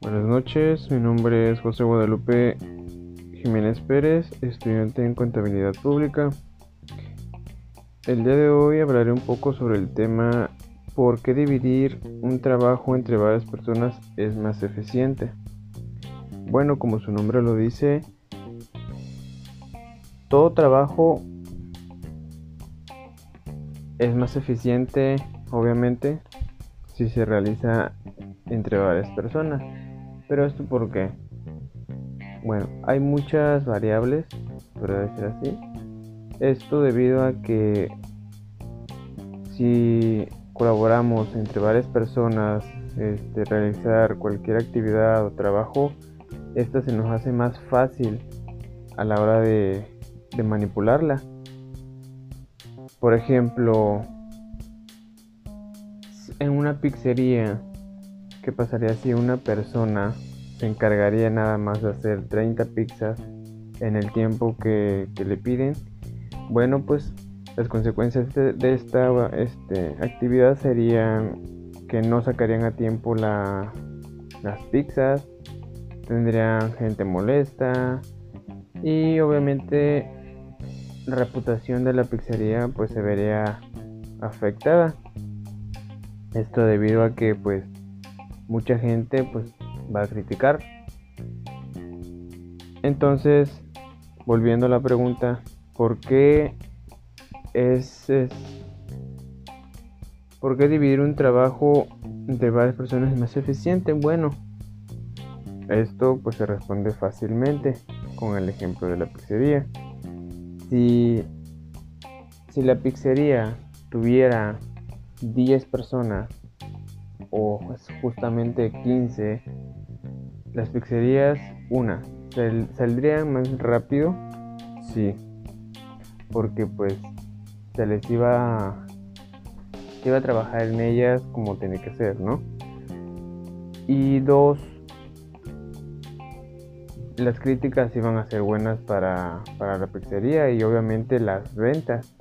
Buenas noches, mi nombre es José Guadalupe Jiménez Pérez, estudiante en contabilidad pública. El día de hoy hablaré un poco sobre el tema por qué dividir un trabajo entre varias personas es más eficiente. Bueno, como su nombre lo dice, todo trabajo es más eficiente, obviamente, si se realiza entre varias personas. Pero esto por qué? Bueno, hay muchas variables, por decir así. Esto debido a que si colaboramos entre varias personas, este, realizar cualquier actividad o trabajo, esto se nos hace más fácil a la hora de manipularla. Por ejemplo, en una pizzería, ¿qué pasaría si una persona se encargaría nada más de hacer 30 pizzas en el tiempo que, le piden. Bueno, pues las consecuencias de, esta este, actividad serían que no sacarían a tiempo las pizzas, tendrían gente molesta y obviamente reputación de la pizzería pues se vería afectada. Esto debido a que pues mucha gente pues va a criticar. Entonces, volviendo a la pregunta, ¿por qué es, ¿por qué dividir un trabajo entre varias personas es más eficiente? Bueno, esto pues se responde fácilmente con el ejemplo de la pizzería. Si, si la pizzería tuviera 10 personas o justamente 15 las pizzerías, una, ¿saldrían más rápido? Sí, porque pues se les iba, iba a trabajar en ellas como tiene que ser, ¿no? Y dos, las críticas iban a ser buenas para, para la pizzería y obviamente las ventas.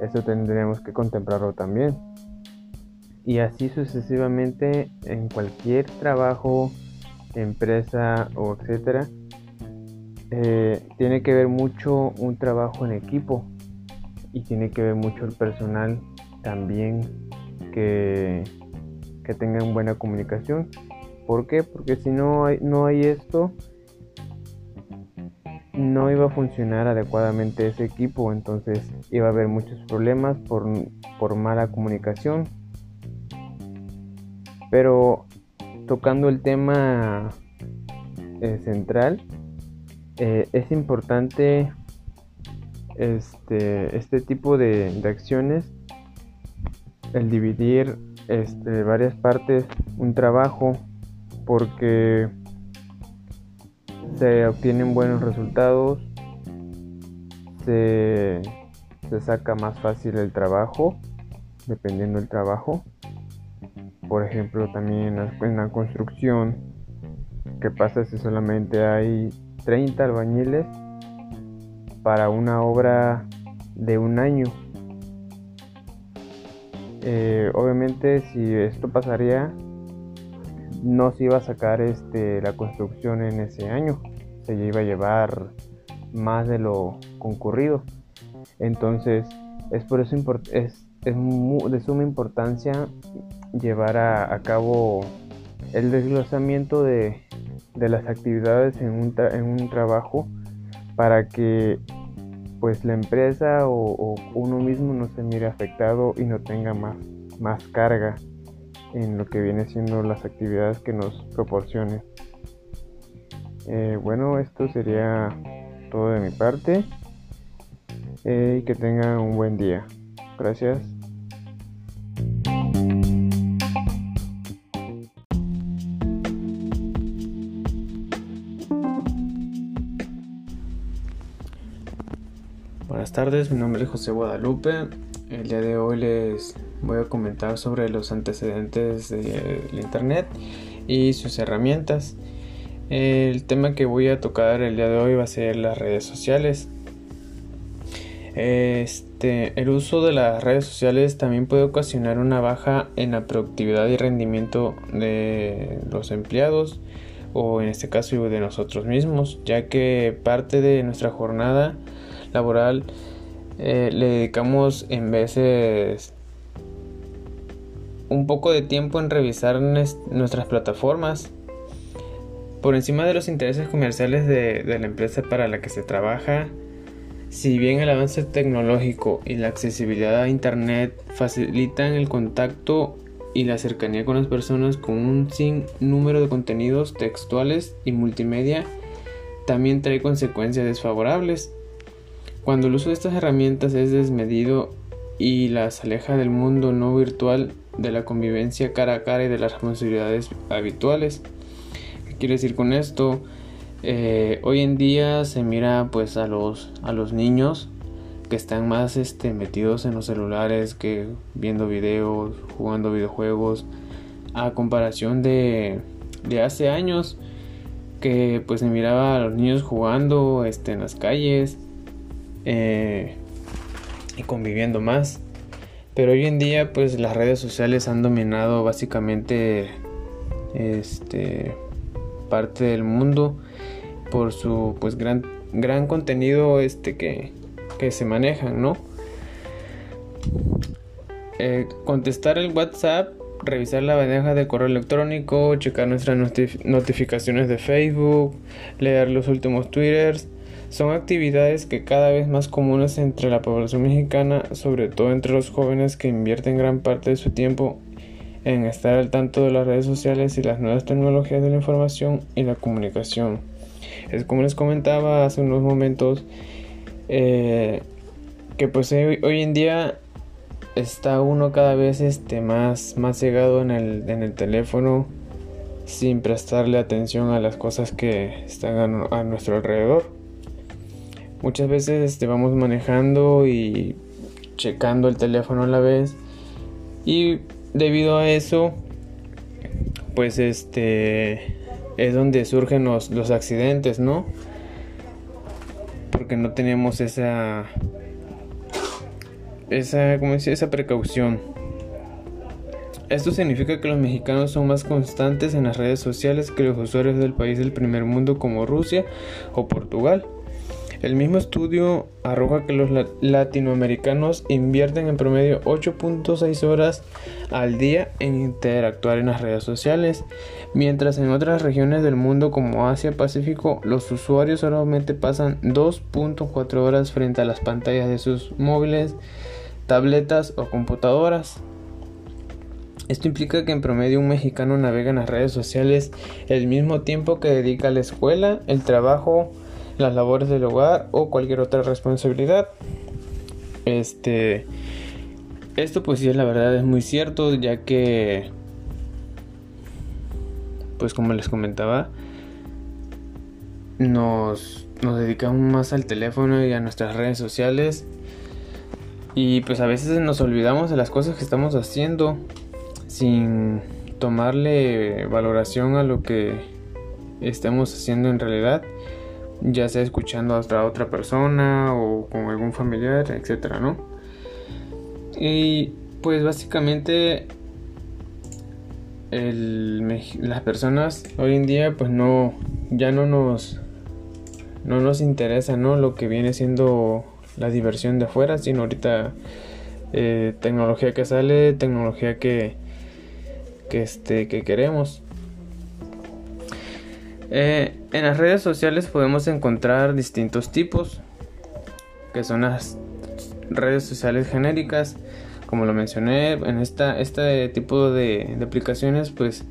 Eso tendríamos que contemplarlo también. Y así sucesivamente en cualquier trabajo empresa o etcétera, eh, tiene que ver mucho un trabajo en equipo y tiene que ver mucho el personal también que, que tengan buena comunicación. ¿Por qué? Porque si no hay, no hay esto, no iba a funcionar adecuadamente ese equipo, entonces iba a haber muchos problemas por, por mala comunicación. Pero tocando el tema eh, central, eh, es importante este, este tipo de, acciones, el dividir este, varias partes un trabajo, porque se obtienen buenos resultados, se, se saca más fácil el trabajo, dependiendo del trabajo por ejemplo, también en la construcción, ¿qué pasa si solamente hay 30 albañiles para una obra de un año? Eh, obviamente si esto pasaría no se iba a sacar este, la construcción en ese año, se iba a llevar más de lo concurrido. Entonces es por eso es, es de suma importancia llevar a, cabo el desglosamiento de, las actividades en un, en un, trabajo para que pues la empresa o, uno mismo no se mire afectado y no tenga más, más carga en lo que viene siendo las actividades que nos proporcione. Eh, bueno, esto sería todo de mi parte eh, y que tengan un buen día. Gracias. Buenas tardes, mi nombre es José Guadalupe. El día de hoy les voy a comentar sobre los antecedentes del Internet y sus herramientas. El tema que voy a tocar el día de hoy va a ser las redes sociales. Este, el uso de las redes sociales también puede ocasionar una baja en la productividad y rendimiento de los empleados o en este caso de nosotros mismos, ya que parte de nuestra jornada laboral eh, le dedicamos en veces un poco de tiempo en revisar nuestras plataformas por encima de los intereses comerciales de, de la empresa para la que se trabaja. Si bien el avance tecnológico y la accesibilidad a Internet facilitan el contacto y la cercanía con las personas con un sin número de contenidos textuales y multimedia, también trae consecuencias desfavorables. Cuando el uso de estas herramientas es desmedido y las aleja del mundo no virtual, de la convivencia cara a cara y de las responsabilidades habituales. ¿Qué quiere decir con esto? Eh, hoy en día se mira pues a los, a los niños que están más este, metidos en los celulares que viendo videos, jugando videojuegos, a comparación de, de hace años que pues se miraba a los niños jugando este, en las calles eh, y conviviendo más. Pero hoy en día pues las redes sociales han dominado básicamente este parte del mundo por su pues gran gran contenido este que, que se manejan, ¿no? Eh, contestar el WhatsApp, revisar la bandeja de correo electrónico, checar nuestras notificaciones de Facebook, leer los últimos twitters, son actividades que cada vez más comunes entre la población mexicana, sobre todo entre los jóvenes que invierten gran parte de su tiempo en estar al tanto de las redes sociales y las nuevas tecnologías de la información y la comunicación. Es como les comentaba hace unos momentos eh, que pues hoy, en día está uno cada vez este, más, más cegado en el, en el teléfono sin prestarle atención a las cosas que están a nuestro alrededor. Muchas veces este, vamos manejando y checando el teléfono a la vez. Y debido a eso, pues este es donde surgen los, los accidentes, ¿no? Porque no tenemos esa esa, ¿cómo decía? esa precaución. Esto significa que los mexicanos son más constantes en las redes sociales que los usuarios del país del primer mundo como Rusia o Portugal. El mismo estudio arroja que los latinoamericanos invierten en promedio 8.6 horas al día en interactuar en las redes sociales, mientras en otras regiones del mundo como Asia Pacífico los usuarios solamente pasan 2.4 horas frente a las pantallas de sus móviles, tabletas o computadoras. Esto implica que en promedio un mexicano navega en las redes sociales el mismo tiempo que dedica a la escuela, el trabajo, las labores del hogar o cualquier otra responsabilidad. Este, esto pues sí es la verdad es muy cierto ya que, pues como les comentaba, nos, nos dedicamos más al teléfono y a nuestras redes sociales y pues a veces nos olvidamos de las cosas que estamos haciendo sin tomarle valoración a lo que estamos haciendo en realidad ya sea escuchando a otra persona o con algún familiar, etcétera, ¿no? Y pues básicamente las personas hoy en día pues no ya no nos no nos interesa no lo que viene siendo la diversión de afuera sino ahorita eh, tecnología que sale tecnología que que este que queremos eh, en las redes sociales podemos encontrar distintos tipos, que son las redes sociales genéricas, como lo mencioné, en esta, este tipo de, aplicaciones pues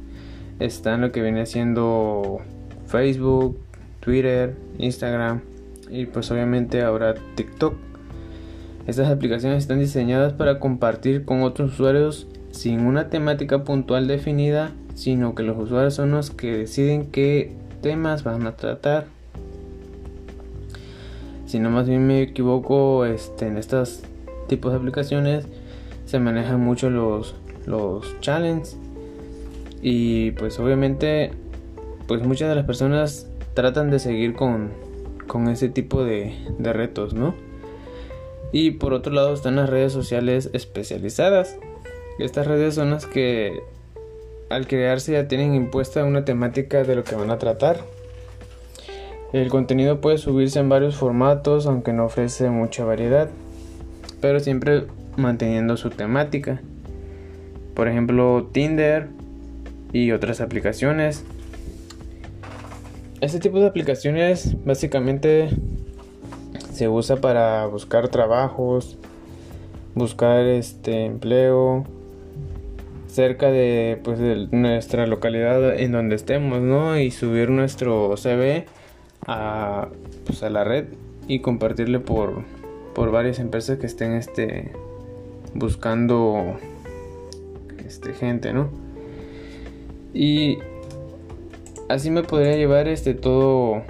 están lo que viene siendo Facebook, Twitter, Instagram y pues obviamente ahora TikTok. Estas aplicaciones están diseñadas para compartir con otros usuarios sin una temática puntual definida, sino que los usuarios son los que deciden qué temas van a tratar. Si no más bien me equivoco, este, en estos tipos de aplicaciones se manejan mucho los, los challenges. Y pues obviamente, pues muchas de las personas tratan de seguir con, con ese tipo de, de retos, ¿no? Y por otro lado están las redes sociales especializadas. Estas redes son las que al crearse ya tienen impuesta una temática de lo que van a tratar. El contenido puede subirse en varios formatos, aunque no ofrece mucha variedad, pero siempre manteniendo su temática. Por ejemplo, Tinder y otras aplicaciones. Este tipo de aplicaciones básicamente se usa para buscar trabajos, buscar este empleo cerca de pues nuestra localidad en donde estemos, ¿no? Y subir nuestro CV a pues a la red y compartirle por por varias empresas que estén este buscando este gente, ¿no? Y así me podría llevar este todo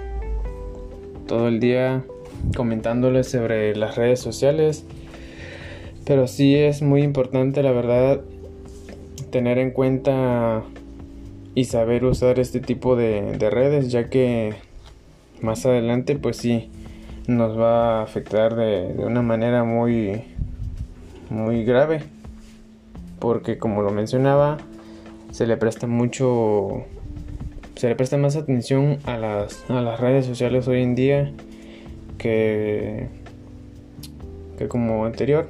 todo el día comentándoles sobre las redes sociales. Pero sí es muy importante, la verdad, tener en cuenta y saber usar este tipo de, redes, ya que más adelante, pues sí, nos va a afectar de, de una manera muy, muy grave. Porque como lo mencionaba, se le presta mucho se le presta más atención a las, a las redes sociales hoy en día que, que como anterior.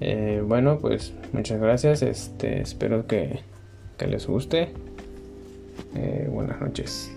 Eh, bueno, pues muchas gracias. Este, espero que, que les guste. Eh, buenas noches.